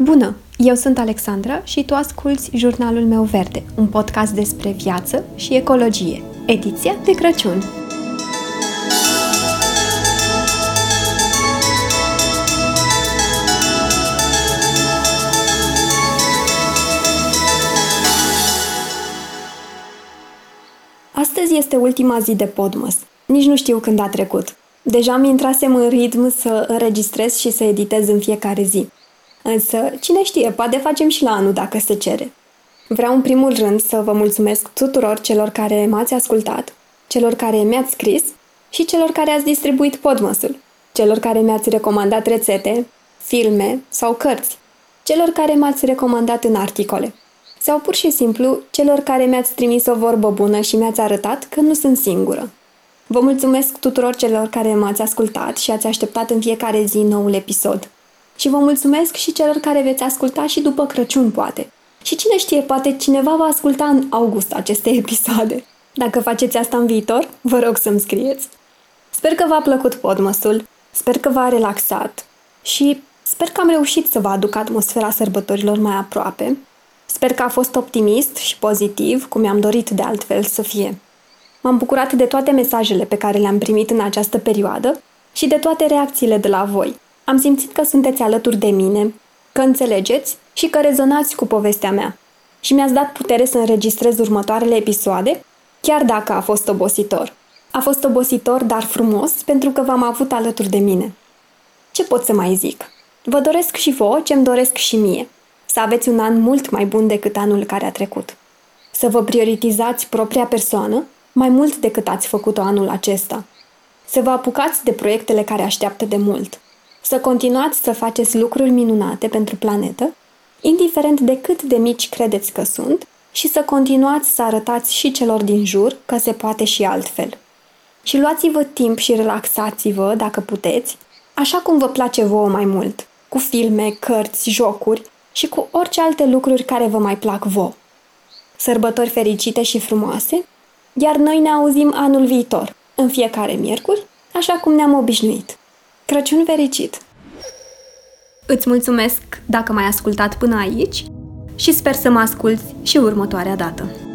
Bună! Eu sunt Alexandra și tu asculți Jurnalul meu verde, un podcast despre viață și ecologie, ediția de Crăciun. Astăzi este ultima zi de Podmas. Nici nu știu când a trecut. Deja mi intrasem în ritm să înregistrez și să editez în fiecare zi. Însă, cine știe, poate facem și la anul dacă se cere. Vreau în primul rând să vă mulțumesc tuturor celor care m-ați ascultat, celor care mi-ați scris și celor care ați distribuit podmăsul, celor care mi-ați recomandat rețete, filme sau cărți, celor care m-ați recomandat în articole sau pur și simplu celor care mi-ați trimis o vorbă bună și mi-ați arătat că nu sunt singură. Vă mulțumesc tuturor celor care m-ați ascultat și ați așteptat în fiecare zi noul episod. Și vă mulțumesc și celor care veți asculta și după Crăciun, poate. Și cine știe, poate cineva va asculta în august aceste episoade. Dacă faceți asta în viitor, vă rog să-mi scrieți. Sper că v-a plăcut podmăsul, sper că v-a relaxat și sper că am reușit să vă aduc atmosfera sărbătorilor mai aproape. Sper că a fost optimist și pozitiv, cum mi-am dorit de altfel să fie. M-am bucurat de toate mesajele pe care le-am primit în această perioadă și de toate reacțiile de la voi. Am simțit că sunteți alături de mine, că înțelegeți și că rezonați cu povestea mea. Și mi-ați dat putere să înregistrez următoarele episoade, chiar dacă a fost obositor. A fost obositor, dar frumos, pentru că v-am avut alături de mine. Ce pot să mai zic? Vă doresc și vouă ce-mi doresc și mie. Să aveți un an mult mai bun decât anul care a trecut. Să vă prioritizați propria persoană mai mult decât ați făcut-o anul acesta. Să vă apucați de proiectele care așteaptă de mult. Să continuați să faceți lucruri minunate pentru planetă, indiferent de cât de mici credeți că sunt, și să continuați să arătați și celor din jur că se poate și altfel. Și luați-vă timp și relaxați-vă, dacă puteți, așa cum vă place vouă mai mult, cu filme, cărți, jocuri și cu orice alte lucruri care vă mai plac vouă. Sărbători fericite și frumoase iar noi ne auzim anul viitor, în fiecare miercuri, așa cum ne-am obișnuit. Crăciun fericit! Îți mulțumesc dacă m-ai ascultat până aici și sper să mă asculți și următoarea dată.